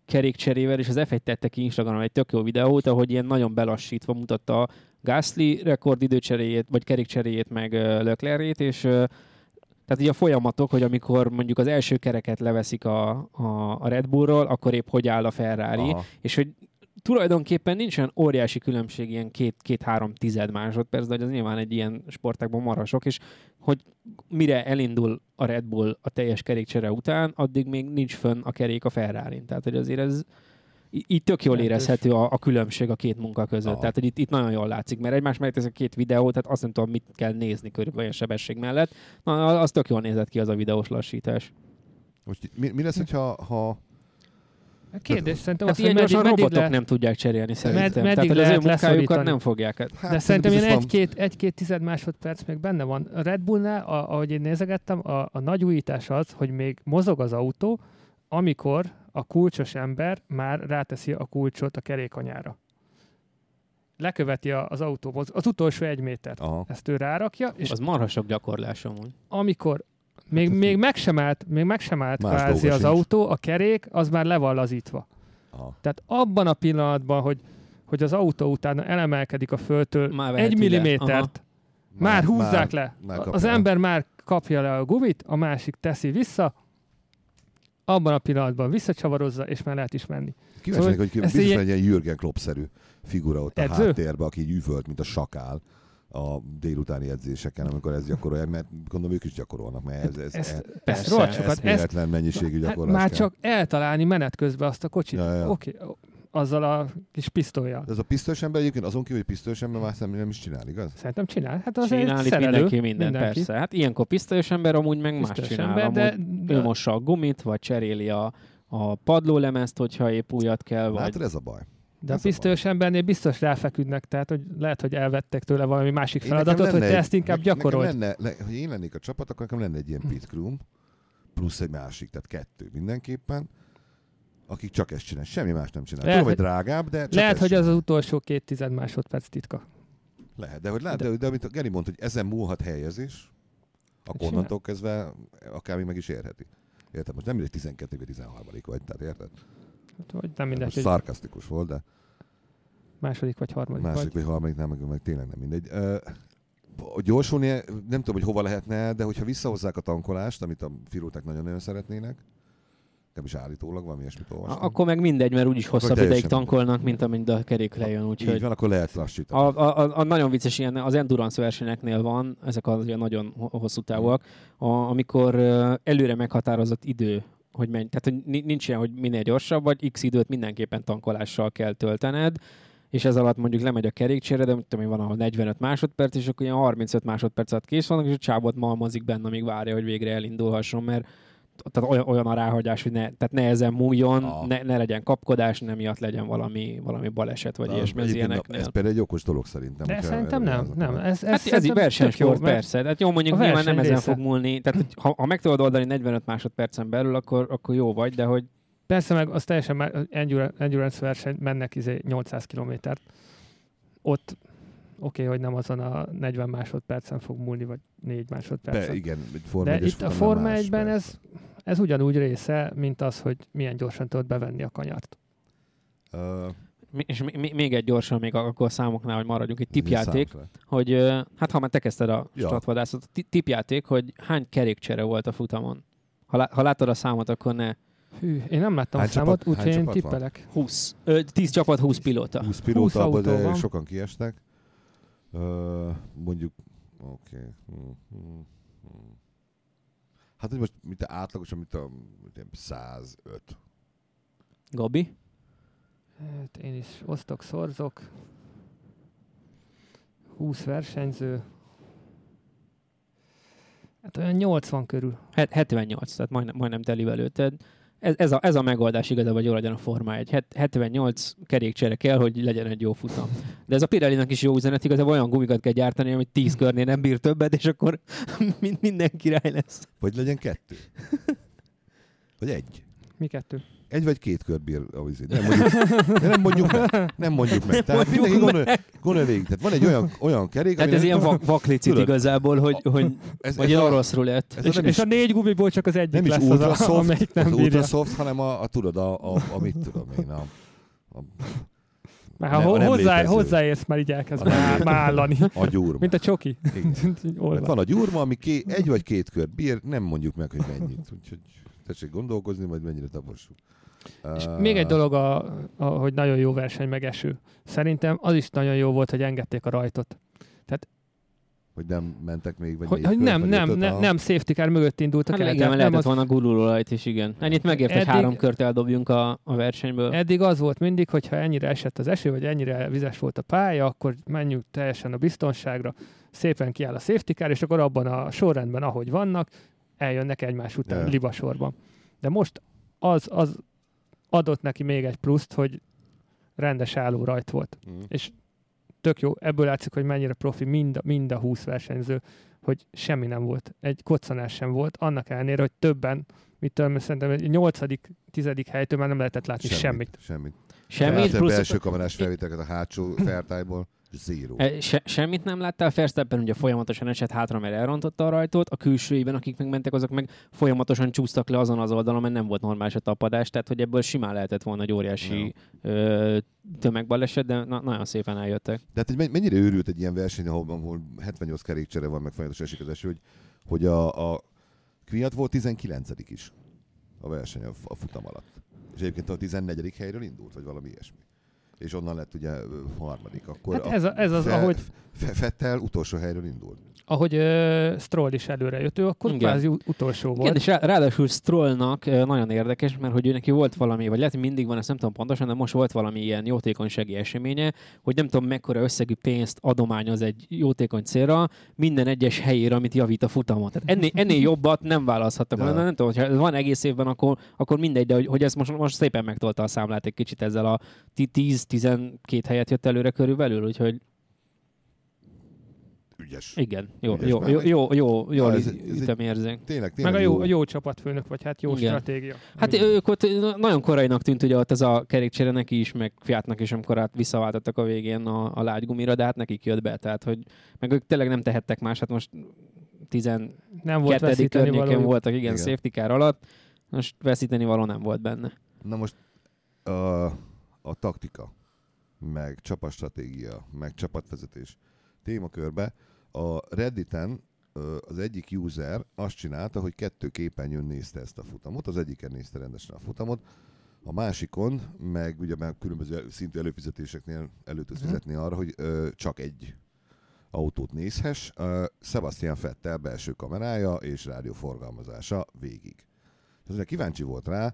kerékcserével, és az F1 tette ki Instagramon egy tök jó videót, ahogy ilyen nagyon belassítva mutatta Gasly rekordidőcseréjét, vagy kerékcseréjét, meg ö, Leclercét, és tehát így a folyamatok, hogy amikor mondjuk az első kereket leveszik a, a, a Red Bullról, akkor épp hogy áll a Ferrari, Aha. és hogy tulajdonképpen nincs olyan óriási különbség, ilyen két-három tized másodperc, de hogy az nyilván egy ilyen sportákban marasok, és hogy mire elindul a Red Bull a teljes kerékcsere után, addig még nincs fönn a kerék a ferrari Tehát, hogy azért ez így tök jól érezhető a, a különbség a két munka között. Aha. Tehát, hogy itt, itt nagyon jól látszik, mert egymás mellett ez a két videó, tehát azt nem tudom, mit kell nézni körülbelül olyan sebesség mellett. Na, az tök jól nézett ki az a videós lassítás. Most mi, mi lesz, hogyha ha A kérdés szerintem Hát az, hogy meddig, meddig robotok lehet, nem tudják cserélni szerintem. meddig Tehát, hogy az ő lehet munkájukat nem fogják. Hát, de szerintem ilyen egy-két, egy-két tized másodperc még benne van. A Red Bullnál, a, ahogy én nézegettem, a, a nagy újítás az, hogy még mozog az autó, amikor a kulcsos ember már ráteszi a kulcsot a kerékanyára. Leköveti az autó, moz- az utolsó egy métert. Aha. Ezt ő rárakja, és Az marha sok gyakorlás amúgy. amikor még, ez még, meg sem állt, még meg sem állt kvázi az sincs. autó, a kerék, az már le van lazítva. Aha. Tehát abban a pillanatban, hogy, hogy az autó utána elemelkedik a földtől Már egy millimétert, már húzzák le. már az ember már kapja le a gumit, a másik teszi vissza, abban a pillanatban visszacsavarozza, és már lehet is menni. Kíváncsi Szóval hogy biztos ilyen- egy ilyen Jürgen Klopp-szerű figura ott a Edző? háttérben, aki így üvölt, mint a sakál a délutáni edzéseken, amikor ezt gyakorolják, mert gondolom ők is gyakorolnak, mert ez, ez, Ezt, ez, ezt persze, rohadt sokat, ezt, eszméletlen mennyiségű hát gyakorlás már kell. csak eltalálni menet közben azt a kocsit. Ja, ja. Oké, azzal a kis pisztolyjal. De ez a pisztolyos ember egyébként azon kívül, hogy pisztolyos ember már nem, nem is csinál, igaz? Szerintem csinál. Hát az Csinál itt szerelő. mindenki minden, mindenki. persze. Hát ilyenkor pisztolyos ember, amúgy meg más Pisztolyos csinál. ember, amúgy de, ő mossa a gumit, vagy cseréli a, a padlólemezt, hogyha épp újat kell, vagy... Látod, ez a baj. De a ez a pisztolyos embernél biztos ráfeküdnek, tehát hogy lehet, hogy elvettek tőle valami másik feladatot, hogy te ezt inkább gyakorold. Lenne, le, hogy én lennék a csapat, akkor nekem lenne egy ilyen pit crew, plusz egy másik, tehát kettő mindenképpen, akik csak ezt csinál, semmi más nem csinál. Lehet, Tudom, hogy hogy- drágább, de csak Lehet, hogy az csinál. az utolsó két tized másodperc titka. Lehet, de, hogy lát, De- de, de, amit a Geri mondta, hogy ezen múlhat helyezés, akkor Csinál. onnantól kezdve akár még meg is érheti. Érted? Most nem mindegy 12 vagy 13 vagy, tehát érted? Hát, hogy nem mindegy, hogy szarkasztikus volt, de második vagy harmadik másik vagy. vagy harmadik nem, meg, meg tényleg nem mindegy. Ö, a gyorsulni, nem tudom, hogy hova lehetne, de hogyha visszahozzák a tankolást, amit a firóták nagyon-nagyon szeretnének, nem is állítólag, valami ilyesmit olvastam. A- Akkor meg mindegy, mert úgyis hosszabb ideig tankolnak, mint amint a kerék lejön, Így úgyhogy... van, akkor lehet lassítani. A, a, a, a nagyon vicces ilyen, az endurance versenyeknél van, ezek az ilyen nagyon ho- hosszú távúak, a, amikor előre meghatározott idő, hogy menj. Tehát, hogy ni- nincs ilyen, hogy minél gyorsabb vagy, x időt mindenképpen tankolással kell töltened, és ez alatt mondjuk lemegy a kerékcsére, de tudom én, van ahol 45 másodperc, és akkor ilyen 35 másodperc alatt kész vannak, és a csávot malmozik benne, amíg várja, hogy végre elindulhasson, mert tehát olyan, olyan a ráhagyás, hogy ne, tehát ne ezen múljon, Ah. ne, ne, legyen kapkodás, nem miatt legyen valami, valami baleset, vagy ilyesmi az ilyeneknél. Ez például egy okos dolog szerintem. De szerintem nem, nem. Ez, ez, Hát ez így jó, versenysport, mert persze. Hát jó, mondjuk nyilván nem ezen fog múlni. Tehát, hogy ha, ha meg tudod oldani 45 másodpercen belül, akkor, akkor jó vagy, de hogy Persze meg az teljesen endurance verseny, mennek izé 800 kilométert. Ott oké, okay, hogy nem azon a 40 másodpercen fog múlni, vagy 4 másodpercen. Be, igen, egy Forma De 1-es itt a Forma más, 1-ben persze. ez, ez ugyanúgy része, mint az, hogy milyen gyorsan tudod bevenni a kanyart. Ö, mi- és mi- mi- még egy gyorsan, még akkor a számoknál, hogy maradjunk, egy ez tipjáték, hogy hát ha már te kezdted a Ja. statvadászat, ti- tipjáték, hogy hány kerékcsere volt a futamon. Ha, lá- ha látod a számot, akkor ne. Hű, én nem láttam Hány a számot, úgyhogy én van? tippelek. 20. Ö, 10 csapat, 20 pilóta. 20 pilóta, abban, autó de van. sokan kiestek. Ö, mondjuk, oké. Okay. Hmm, hmm, hmm. Hát, hogy most mint átlagosan, mint a mint ilyen 105. Gabi? Hát én is osztok, szorzok. 20 versenyző. Hát olyan 80 körül. Het- 78, tehát majdnem, majdnem telivel lőtted. Ez, ez, a, ez a megoldás igazából, hogy jól legyen a forma egy. Het- 78 kerékcsere kell, hogy legyen egy jó futam. De ez a Pirelli-nak is jó üzenet, igazából olyan gumikat kell gyártani, amit 10 körnél nem bír többet, és akkor (laughs) mind- minden király lesz. Vagy legyen kettő. (laughs) Vagy egy. Mi kettő? Egy vagy két kör bír a vízé. Nem mondjuk, nem mondjuk meg. Nem mondjuk meg. Tehát Mondjuk mindenki gondolja, gondolja végig. Tehát van egy olyan, olyan kerék, Tehát ez ilyen vak- vaklicit Tudod, igazából, hogy, hogy ez, vagy ez egy a- orosz rulett. ez És, és is- a négy gumiból csak az egyik nem is lesz az, ultra a, soft, amelyik nem az bírja. ultra soft, hanem a, a tudod, a, a, a, mit tudom én, a, a, a ha nem- hozzá, létező. hozzáérsz, már így elkezd mállani. a gyúrma. Mint a csoki. Igen. (laughs) Van a gyúrma, ami ké, egy vagy két kör bír, nem mondjuk meg, hogy mennyit. Úgyhogy tessék gondolkozni, majd mennyire tapossuk. És Uh, még egy dolog, a, a, hogy nagyon jó verseny, meg eső. Szerintem az is nagyon jó volt, hogy engedték a rajtot. Hogy nem mentek még, vagy Hogy, hogy nem, nem, nem, aha. nem safety car mögött indultak Hát el. igen, tehát lehetett az, volna gurulólajt is, igen. Ennyit megért, hogy Eddig- három kört eldobjunk a, a versenyből. Eddig az volt mindig, hogy ha ennyire esett az eső, vagy ennyire vizes volt a pálya, akkor menjünk teljesen a biztonságra, szépen kiáll a safety car, és akkor abban a sorrendben, ahogy vannak, eljönnek egymás után Ja. libasorban. De most az, az adott neki még egy pluszt, hogy rendes álló rajt volt. Mhm. Tök jó, ebből látszik, hogy mennyire profi mind, a- mind a 20 versenyző, hogy semmi nem volt. Egy koccanás sem volt, annak ellenére, hogy többen, mit tudom, szerintem egy 8 tizedik helytől már nem lehetett látni semmit. Semmit. Semmit, Láttál plusz belső kamerás felvételeket a hátsó fertájból? Zero. E, Se, semmit nem láttál, Verstappen ugye folyamatosan esett hátra, mert elrontotta a rajtót, a külsőiben, akik meg mentek, azok meg folyamatosan csúsztak le azon az oldalon, mert nem volt normális a tapadás, tehát hogy ebből simán lehetett volna egy óriási ö, tömegbaleset, de na, nagyon szépen eljöttek. De hát egy men- mennyire őrült egy ilyen verseny, ahol, ahol 78 kerékcsere van, meg folyamatosan esik az eső, hogy, hogy a, a Kviat volt 19 is a verseny a, a futam alatt. És egyébként a 14. helyről indult, vagy valami ilyesmi. És onnan lett ugye harmadik. Akkor Hát ez, a, ez az, Fe- ahogy, Fe- Fettel utolsó helyről indult. Ahogy uh, Stroll is előre jött, ő akkor Igen. kvázi ut- utolsó volt. Igen, és rá, ráadásul Strollnak ö, nagyon érdekes, mert hogy ő neki volt valami, vagy lehet, hogy mindig van, ezt nem tudom pontosan, de most volt valami ilyen jótékonysági eseménye, hogy nem tudom mekkora összegű pénzt adományoz egy jótékony célra minden egyes helyére, amit javít a futamot. Tehát ennél, (laughs) ennél jobbat nem választhattak volna. Nem, tudom, hogyha van egész évben, akkor, akkor mindegy, de hogy, hogy ez most, most szépen megtolta a számlát egy kicsit ezzel a ti- 10-12 helyet jött előre körülbelül, úgyhogy Ügyes. igen, jó, Ügyes, jó, mert- jó, jó, jó, jó, jó ez- ez ütemérzék. Tényleg, tényleg Meg a jó, a jó csapatfőnök, vagy hát jó Igen. stratégia. Hát Ami- ők ott nagyon korainak tűnt ugye ott ez a kerékcsere neki is, meg Fiatnak is, amikor át visszaváltottak a végén a, a lágy gumira, de hát nekik jött be, tehát hogy meg ők tényleg nem tehettek más, hát most 12. nem volt környéken voltak, igen, Igen. igen, safety car alatt, most veszíteni való nem volt benne. Na most a, a taktika, meg csapatstratégia, meg csapatvezetés témakörbe a Redditen az egyik user azt csinálta, hogy kettő képernyőn nézte ezt a futamot, az egyiken nézte rendesen a futamot, a másikon, meg ugye már különböző szintű előfizetéseknél elő tudsz Mhm. fizetni arra, hogy ö, csak egy autót nézhess. Ö, Sebastian Vettel belső kamerája és rádióforgalmazása végig. És azért kíváncsi volt rá,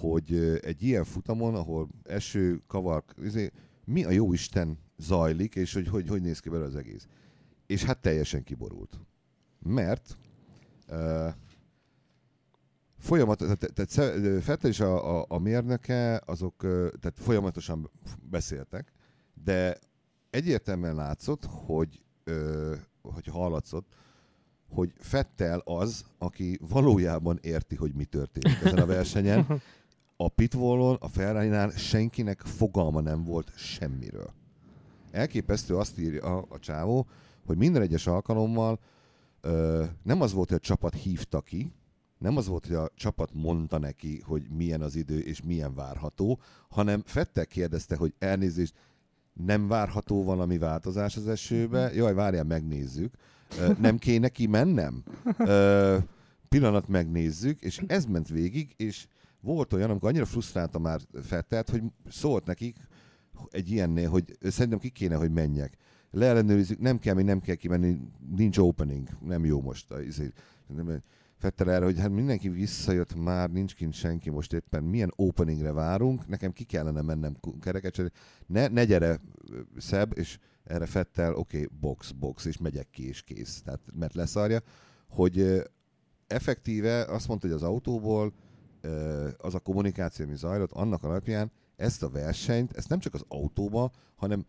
hogy egy ilyen futamon, ahol eső, kavar, izé, mi a jó Isten zajlik, és hogy hogy, hogy néz ki belőle az egész. És hát teljesen kiborult. Mert uh, folyamatosan, tehát, tehát Vettel és a, a, a mérnöke, azok tehát folyamatosan beszéltek, de egyértelműen látszott, hogy, ö, hogy hallatszott, hogy Fettel az, aki valójában érti, hogy mi történik ezen a versenyen. A pitwallon, a ferrari senkinek fogalma nem volt semmiről. Elképesztő azt írja a, a csávó, hogy minden egyes alkalommal ö, nem az volt, hogy a csapat hívta ki, nem az volt, hogy a csapat mondta neki, hogy milyen az idő és milyen várható, hanem Fettel kérdezte, hogy elnézést, nem várható valami változás az esőbe? Jaj, várjál, megnézzük. Ö, Nem kéne kimennem? Ö, Pillanat megnézzük, és ez ment végig, és volt olyan, amikor annyira frusztrálta már Fettelt, hogy szólt nekik egy ilyennél, hogy szerintem ki kéne, hogy menjek. Leellenőrizzük, nem kell, még nem kell kimenni, nincs opening, nem jó most. izé. Nem- Fettel erre, hogy hát mindenki visszajött már, nincs kint senki most éppen, milyen openingre várunk, nekem ki kellene mennem cserélni. ne, ne gyere szebb, és erre Fettel, oké, okay, box, box, és megyek ki, és kész. Tehát, mert leszarja, hogy effektíve azt mondta, hogy az autóból az a kommunikáció, ami zajlott, annak alapján ezt a versenyt, ezt nem csak az autóba, hanem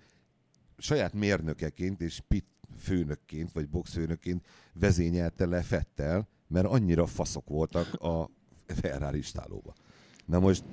saját mérnökeként és pit főnökként, vagy boxfőnökként vezényelte le Fettel, mert annyira faszok voltak a Ferrari istálóba. Na most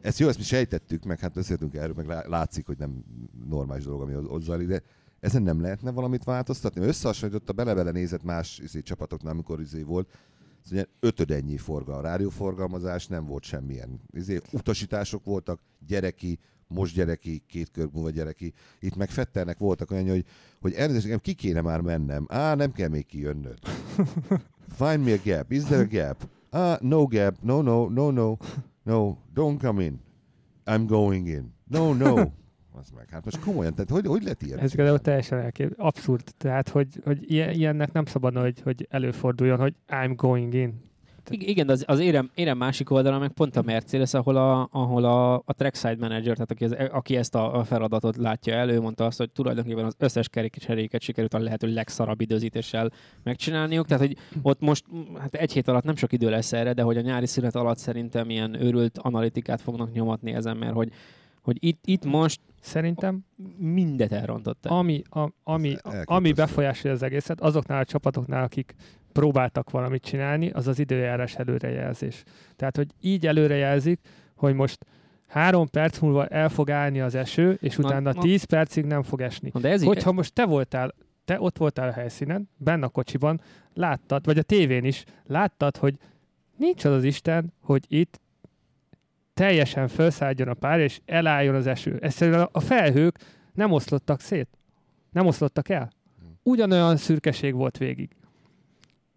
ezt jó, ezt mi sejtettük, meg hát beszéltünk erről, meg lá- látszik, hogy nem normális dolog, ami ott zajlik, de ezen nem lehetne valamit változtatni? Összehasonlította, bele-bele nézett más izé, csapatoknál, amikor izé volt, Szóval ötödennyi forgal, rádióforgalmazás, nem volt semmilyen. Izé, utasítások voltak, gyereki, most gyereki, két kör múlva gyereki. Itt meg Fettelnek voltak olyan, hogy, hogy elnézést, nekem ki kéne már mennem. Á, nem kell még kijönnöd. (laughs) Find me a gap. Is there a gap? Ah, no gap. No, no, no, no. No, don't come in. I'm going in. No, no. (laughs) Az meg, hát most komolyan, tehát hogy, hogy lehet ilyen? Ez például teljesen elkép... abszurd. Tehát, hogy, hogy ilyen- ilyennek nem szabad, hogy, hogy előforduljon, hogy I'm going in. Ig- Igen, de az, az érem, érem másik oldala meg pont a Mercedes, ahol a, ahol a, a trackside manager, tehát aki, az, aki ezt a, feladatot látja elő, mondta azt, hogy tulajdonképpen az összes kerékcseréket sikerült a lehető legszarabb időzítéssel megcsinálniuk. Tehát, hogy ott most hát egy hét alatt nem sok idő lesz erre, de hogy a nyári szünet alatt szerintem ilyen őrült analitikát fognak nyomatni ezen, mert hogy, hogy itt, itt most Szerintem, mindet elrontottak. ami, a, ami, ami befolyásolja az egészet, azoknál a csapatoknál, akik próbáltak valamit csinálni, az az időjárás előrejelzés. Tehát, hogy így előrejelzik, hogy most három perc múlva el fog állni az eső, és Na, utána ma- tíz percig nem fog esni. De ez Hogyha most te voltál, te ott voltál a helyszínen, benne a kocsiban, láttad, vagy a tévén is, láttad, hogy nincs az az Isten, hogy itt teljesen felszálljon a pár, és elálljon az eső. Egyszerűen a felhők nem oszlottak szét. Nem oszlottak el. Ugyanolyan szürkeség volt végig.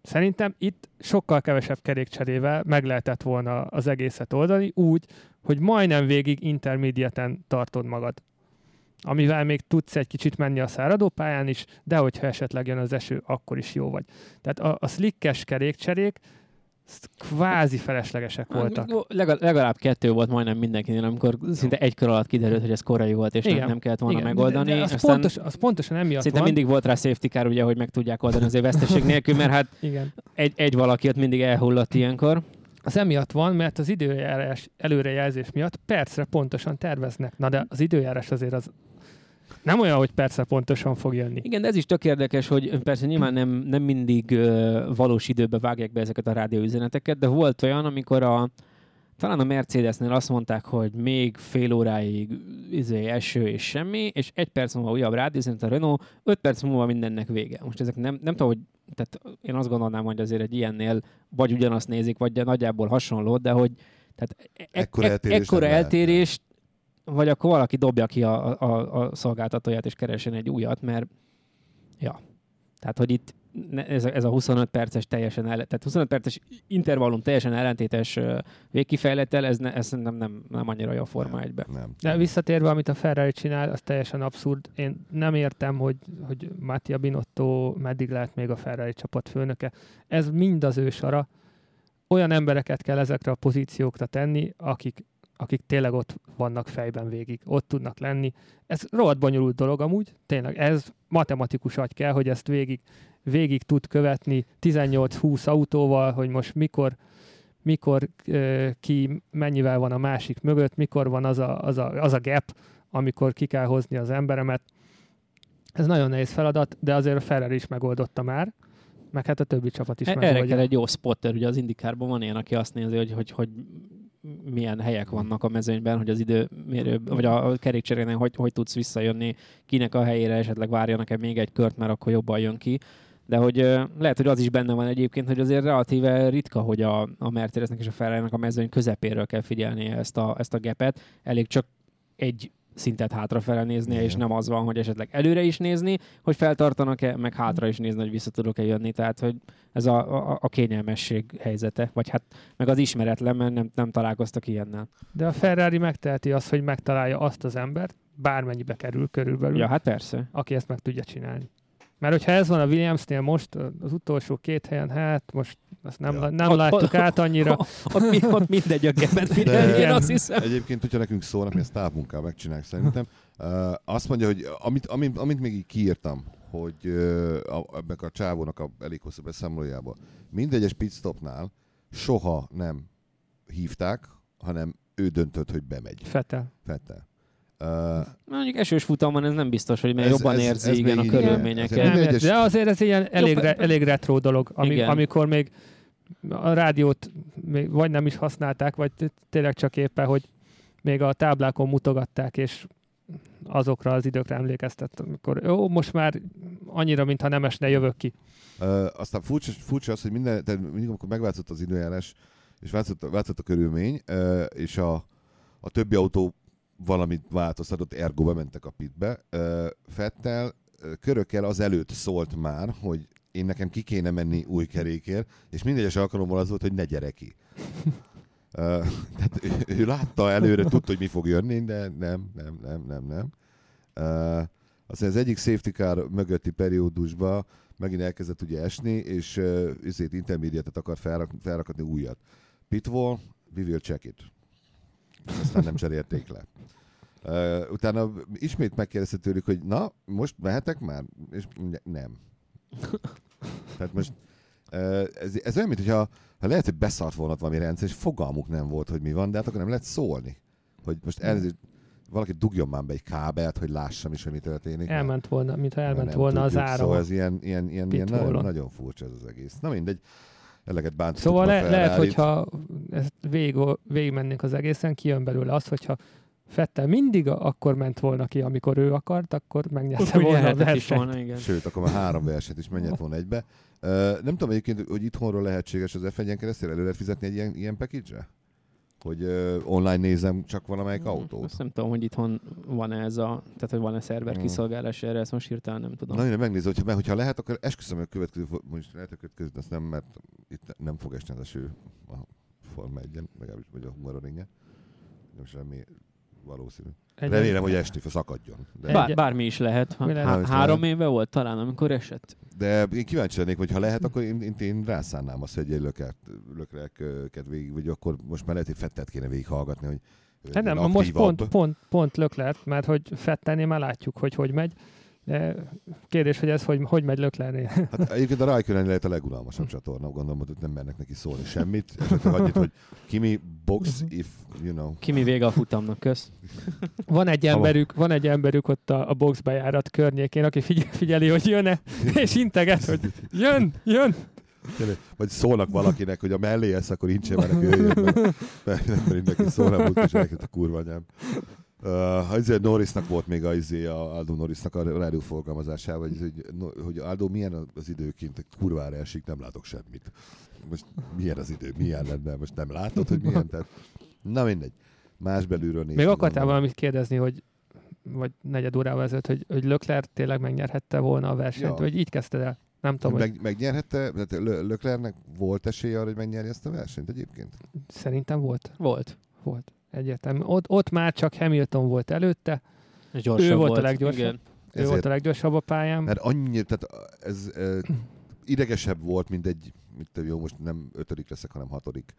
Szerintem itt sokkal kevesebb kerékcserével meg lehetett volna az egészet oldani, úgy, hogy majdnem végig intermediaten tartod magad amivel még tudsz egy kicsit menni a száradópályán is, de hogyha esetleg jön az eső, akkor is jó vagy. Tehát a, a slickes kerékcserék kvázi feleslegesek voltak. Legalább, legalább kettő volt majdnem mindenkinél, amikor szinte egy kör alatt kiderült, hogy ez korai volt, és nem, Igen. nem kellett volna Igen, megoldani. De, de az, Aztán pontos, az pontosan emiatt szinte van. mindig volt rá safety car, ugye, hogy meg tudják oldani azért veszteség nélkül, mert hát Igen. egy, egy valaki ott mindig elhullott ilyenkor. Az emiatt van, mert az időjárás előrejelzés miatt percre pontosan terveznek. Na de az időjárás azért az nem olyan, hogy percre pontosan fog jönni. Igen, de ez is tök érdekes, hogy persze nyilván nem, nem mindig uh, valós időben vágják be ezeket a rádióüzeneteket, de volt olyan, amikor a talán a Mercedesnél azt mondták, hogy még fél óráig izé, eső és semmi, és egy perc múlva újabb rádióüzenet a Renault, öt perc múlva mindennek vége. Most ezek nem, nem tudom, hogy tehát én azt gondolnám, hogy azért egy ilyennél vagy ugyanazt nézik, vagy nagyjából hasonló, de hogy tehát e- Ekkora e- eltérés ekkora nem lehet. eltérést, vagy akkor valaki dobja ki a, a, a szolgáltatóját és keresen egy újat, mert ja. Tehát, hogy itt ez a, ez a 25 perces teljesen ellen, tehát 25 perces intervallum teljesen ellentétes végkifejlettel, ez, ne, ez nem, nem, nem annyira jó a Forma 1 Nem. De visszatérve, amit a Ferrari csinál, az teljesen abszurd. Én nem értem, hogy, hogy Mattia Binotto meddig lehet még a Ferrari csapat főnöke. Ez mind az ő sara. Olyan embereket kell ezekre a pozíciókra tenni, akik, akik tényleg ott vannak fejben végig, ott tudnak lenni. Ez rohadt bonyolult dolog amúgy, tényleg. Ez matematikus agy kell, hogy ezt végig, végig tud követni 18-20 autóval, hogy most mikor mikor ki mennyivel van a másik mögött, mikor van az a, az, a, az a gap, amikor ki kell hozni az emberemet. Ez nagyon nehéz feladat, de azért a Ferrari is megoldotta már, meg hát a többi csapat is E- Erre kell egy jó spotter, ugye az indikárban van ilyen, aki azt nézi, hogy, hogy, hogy milyen helyek vannak a mezőnyben, hogy az időmérő, vagy a a kerékcserénél hogy, hogy tudsz visszajönni, kinek a helyére esetleg várjanak-e még egy kört, mert akkor jobban jön ki. De hogy lehet, hogy az is benne van egyébként, hogy azért relatíve ritka, hogy a, a Mercedesnek és a ferrari a mezőny közepéről kell figyelni ezt a, ezt a gepet. Elég csak egy szintet hátrafele néznie, és nem az van, hogy esetleg előre is nézni, hogy feltartanak-e, meg hátra is nézni, hogy vissza tudok-e jönni. Tehát, hogy ez a, a, a kényelmesség helyzete, vagy hát meg az ismeretlen, mert nem, nem találkoztak ilyennel. De a Ferrari megteheti azt, hogy megtalálja azt az embert, bármennyibe kerül körülbelül, Ja, hát persze. aki ezt meg tudja csinálni. Mert hogyha ez van a Williamsnél most, az utolsó két helyen, hát most azt nem, Ja. nem Ott- láttuk át annyira. Ott, mi, ott mindegy a figyelni, én azt hiszem. Egyébként, hogyha nekünk szólnak, mi ezt távmunkával megcsináljuk szerintem. Uh, azt mondja, hogy amit, amit, amit még így kiírtam, hogy a, ebben a csávónak a elég hosszú beszámolójában mindegyes pitstopnál soha nem hívták, hanem ő döntött, hogy bemegy. Fetel. Fettel. Uh, Mondjuk esős futamon ez nem biztos, hogy mert Ez- jobban ez- érzi ez igen a körülményeket. ez- Nem, de azért ez ilyen elég, re, elég retro dolog, ami, Igen. amikor még a rádiót még vagy nem is használták, vagy tényleg csak éppen, hogy még a táblákon mutogatták, és azokra az időkre emlékeztet, amikor jó, most már annyira, mintha nem esne, jövök ki. Uh, aztán furcsa, furcsa az, hogy minden, tehát mindig, amikor megváltozott az időjárás, és változott, változott a körülmény, uh, és a, a többi autó valamit változtatott, ergo bementek a pitbe. Fettel körökkel az előtt szólt már, hogy én nekem ki kéne menni új kerékért, és mindegyes alkalommal az volt, hogy ne gyere ki. Tehát ő, ő látta előre, tudta, hogy mi fog jönni, de nem, nem, nem, nem, nem. Aztán az egyik safety car mögötti periódusban megint elkezdett ugye esni, és ezért intermediate akar felrak, felrakatni újat. Pitwall, we will check it. Aztán nem cserélték le. Uh, utána ismét megkérdezte tőlük, hogy na, most mehetek már? És mondja, nem. Tehát most uh, ez, ez olyan, mintha ha lehet, hogy beszart volna valami rendszer, és fogalmuk nem volt, hogy mi van, de hát akkor nem lehet szólni. Hogy most elnézést, valaki dugjon már be egy kábelt, hogy lássam is, hogy mi történik. Elment volna, mintha elment volna az tudjuk, ára. Szóval ez ilyen, ilyen, ilyen, ilyen nagyon, nagyon furcsa ez az egész. Na mindegy, eleget bántottuk Szóval le, lehet, hogyha ezt végig, végigmennénk az egészen, kijön belőle az, hogyha Fettel mindig akkor ment volna ki, amikor ő akart, akkor megnyerte volna a nyerhetett is versenyt. volna, igen. Sőt, akkor már három verset is mennyet volna egybe. Uh, nem tudom egyébként, hogy itthonról lehetséges az F1-en keresztül elő lehet fizetni egy ilyen, ilyen package-re? Hogy uh, online nézem csak valamelyik autót. Azt nem tudom, hogy itthon van -e ez a, tehát hogy van-e szerver Mm. kiszolgálás erre, ezt most hirtelen nem tudom. Na, én megnézem, hogyha, mert hogyha lehet, akkor esküszöm, hogy a következő, most lehet, a következő, azt nem, mert itt nem fog esni az eső a Forma 1 legalábbis, vagy a Hungaroringen. Nem semmi valószínű. Egy- Remélem, hogy fog, szakadjon. De, Bár, bármi is lehet. Három lehet. éve volt talán, amikor esett. de én kíváncsi lennék, hogy ha lehet, akkor én, én, én rászánnám azt, hogy egy lökert, lökreket végig, vagy akkor most már lehet, hogy fettet kéne végighallgatni, hogy Hát nem, most pont, pont, pont Löklert, mert hogy Fettelnél már látjuk, hogy hogy megy. De kérdés, hogy ez hogy, hogy megy Löklernél. Hát egyébként a Raikkonen lehet a legunalmasabb csatorna, gondolom, hogy nem mernek neki szólni semmit. Esetleg annyit, hogy Kimi box Mhm. if, you know. Kimi vége a futamnak, kösz. Van egy emberük, van egy emberük ott a, a boxbejárat környékén, aki figyel, figyeli, hogy jön-e, és integet, hogy jön, jön. Vagy szólnak valakinek, hogy a mellé lesz, akkor incsen már neki jöjjön, mert, mert nem mindenki szólna, múlt és elkezd a kurva anyám. Uh, azért Norrisnak volt még a, izé, a Aldo Norrisnak a rádió forgalmazásával, hogy, hogy, hogy Aldo milyen az időként, kurvára esik, nem látok semmit. Most milyen az idő, milyen lenne, most nem látod, hogy milyen, tehát na mindegy. Más belülről nézni. Még akartál valamit kérdezni, hogy vagy negyed órával ezelőtt, hogy, hogy Lökler tényleg megnyerhette volna a versenyt, Ja. vagy így kezdted el? Nem tudom, hogy Meg, megnyerhette, tehát Lö- Leclercnek volt esélye arra, hogy megnyerje ezt a versenyt egyébként? szerintem volt. Volt. Volt. Egyértelmű. Ott, ott már csak Hamilton volt előtte, gyorsabb Ő volt a volt leggyorsabb. Igen. ő Ezért- volt a leggyorsabb a pályán. Mert annyira, tehát ez e, idegesebb volt, mint egy, mit tudom, jó, most nem ötödik leszek, hanem hatodik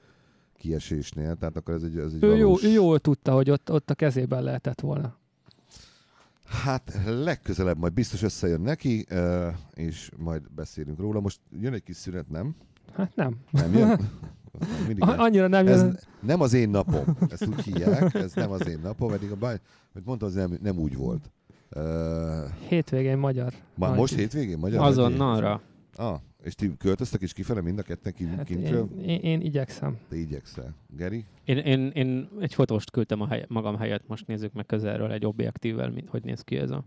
kiesésnél, tehát akkor ez egy, ez egy Ő, jó, valós... ő jól tudta, hogy ott, ott a kezében lehetett volna. Hát legközelebb majd biztos összejön neki, e, és majd beszélünk róla. Most jön egy kis szünet, nem? Hát nem. Nem jön? (laughs) Mindig A-. Annyira nem Ez jön. nem az én napom, ezt úgy hívják, ez nem az én napom, eddig a baj, hogy mondta, az nem, nem úgy volt. Uh, Hétvégén magyar. már most hétvégén magyar? Azonnalra. Ah, és ti költöztek is kifele mind a ketten kint, Hát kintről? én, én, én, igyekszem. Te igyekszel. Geri? Én, én, én egy fotóst küldtem a hely, magam helyett, most nézzük meg közelről egy objektívvel, mint, hogy néz ki ez a...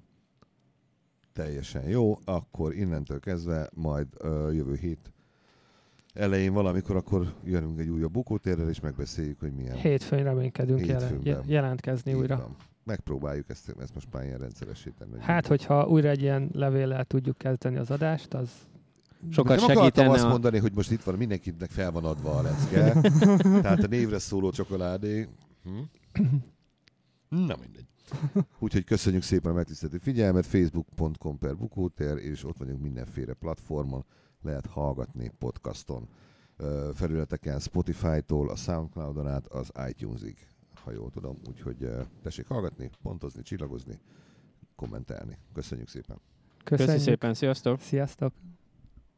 Teljesen jó, akkor innentől kezdve majd ö, jövő hét elején valamikor akkor jönünk egy újabb bukótérrel, és megbeszéljük, hogy milyen. Hétfőn reménykedünk Hétfőnben. je- jelentkezni Így újra. van. Megpróbáljuk ezt, ezt most már ilyen rendszeressé tenni. hogy Hát, hogyha újra egy ilyen levéllel tudjuk kezdeni az adást, az Sokat nem akartam azt a- mondani, hogy most itt van, mindenkinek fel van adva a lecke. (laughs) Tehát a névre szóló csokoládé. Hm? Na mindegy. Úgyhogy köszönjük szépen a megtisztelő figyelmet, facebook.com per bukóter, és ott vagyunk mindenféle platformon, lehet hallgatni podcaston, felületeken, Spotify-tól, a Soundcloud-on át, az iTunes-ig, ha jól tudom. Úgyhogy tessék hallgatni, pontozni, csillagozni, kommentálni. Köszönjük szépen! Köszönjük. Köszi szépen, sziasztok! Sziasztok!